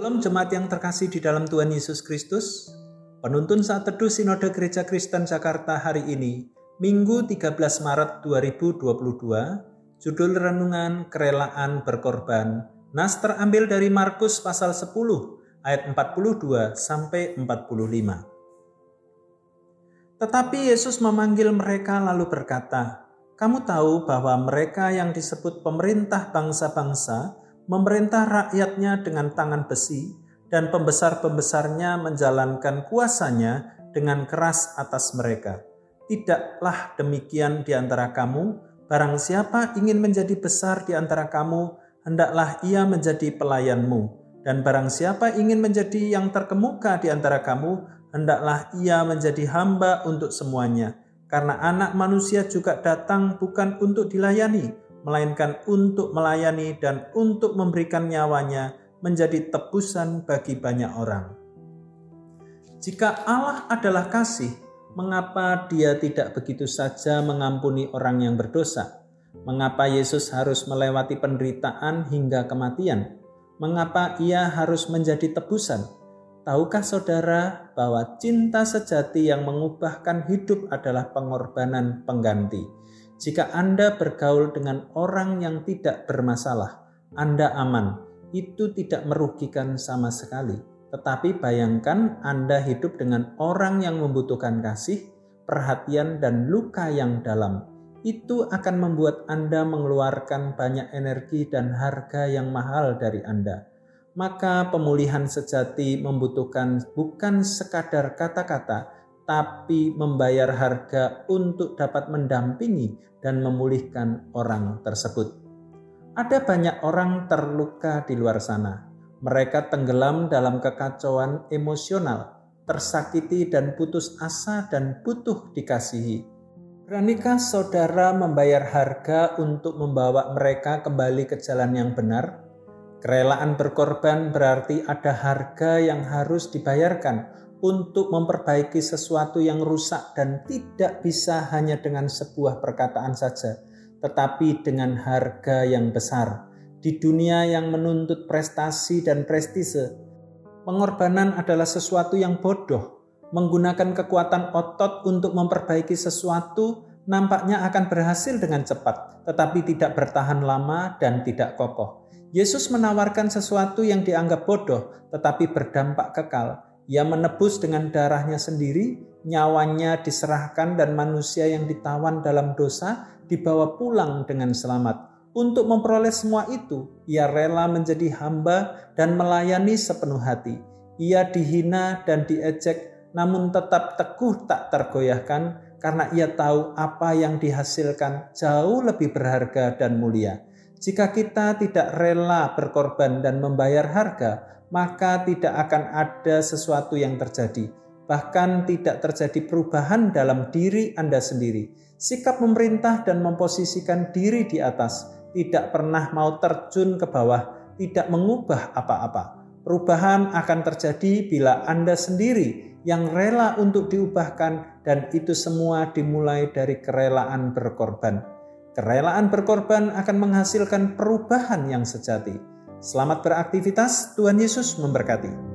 Dalam jemaat yang terkasih di dalam Tuhan Yesus Kristus, penuntun saat teduh Sinode Gereja Kristen Jakarta hari ini, Minggu 13 Maret 2022, judul renungan kerelaan berkorban. Nas terambil dari Markus pasal 10 ayat 42 sampai 45. Tetapi Yesus memanggil mereka lalu berkata, "Kamu tahu bahwa mereka yang disebut pemerintah bangsa-bangsa memerintah rakyatnya dengan tangan besi, dan pembesar-pembesarnya menjalankan kuasanya dengan keras atas mereka. Tidaklah demikian di antara kamu, barang siapa ingin menjadi besar di antara kamu, hendaklah ia menjadi pelayanmu. Dan barang siapa ingin menjadi yang terkemuka di antara kamu, hendaklah ia menjadi hamba untuk semuanya. Karena anak manusia juga datang bukan untuk dilayani, melainkan untuk melayani dan untuk memberikan nyawanya menjadi tebusan bagi banyak orang. Jika Allah adalah kasih, mengapa Dia tidak begitu saja mengampuni orang yang berdosa? Mengapa Yesus harus melewati penderitaan hingga kematian? Mengapa Ia harus menjadi tebusan? Tahukah saudara bahwa cinta sejati yang mengubahkan hidup adalah pengorbanan pengganti? Jika Anda bergaul dengan orang yang tidak bermasalah, Anda aman. Itu tidak merugikan sama sekali. Tetapi bayangkan Anda hidup dengan orang yang membutuhkan kasih, perhatian, dan luka yang dalam. Itu akan membuat Anda mengeluarkan banyak energi dan harga yang mahal dari Anda. Maka pemulihan sejati membutuhkan bukan sekadar kata-kata, tapi membayar harga untuk dapat mendampingi dan memulihkan orang tersebut. Ada banyak orang terluka di luar sana. Mereka tenggelam dalam kekacauan emosional, tersakiti dan putus asa dan butuh dikasihi. Beranikah saudara membayar harga untuk membawa mereka kembali ke jalan yang benar? Kerelaan berkorban berarti ada harga yang harus dibayarkan untuk memperbaiki sesuatu yang rusak dan tidak bisa hanya dengan sebuah perkataan saja, tetapi dengan harga yang besar. Di dunia yang menuntut prestasi dan prestise, pengorbanan adalah sesuatu yang bodoh. Menggunakan kekuatan otot untuk memperbaiki sesuatu nampaknya akan berhasil dengan cepat, tetapi tidak bertahan lama dan tidak kokoh. Yesus menawarkan sesuatu yang dianggap bodoh, tetapi berdampak kekal ia menebus dengan darahnya sendiri, nyawanya diserahkan dan manusia yang ditawan dalam dosa dibawa pulang dengan selamat. Untuk memperoleh semua itu, ia rela menjadi hamba dan melayani sepenuh hati. Ia dihina dan diejek, namun tetap teguh tak tergoyahkan karena ia tahu apa yang dihasilkan jauh lebih berharga dan mulia. Jika kita tidak rela berkorban dan membayar harga, maka tidak akan ada sesuatu yang terjadi. Bahkan tidak terjadi perubahan dalam diri Anda sendiri. Sikap memerintah dan memposisikan diri di atas, tidak pernah mau terjun ke bawah, tidak mengubah apa-apa. Perubahan akan terjadi bila Anda sendiri yang rela untuk diubahkan dan itu semua dimulai dari kerelaan berkorban. Kerelaan berkorban akan menghasilkan perubahan yang sejati. Selamat beraktivitas, Tuhan Yesus memberkati.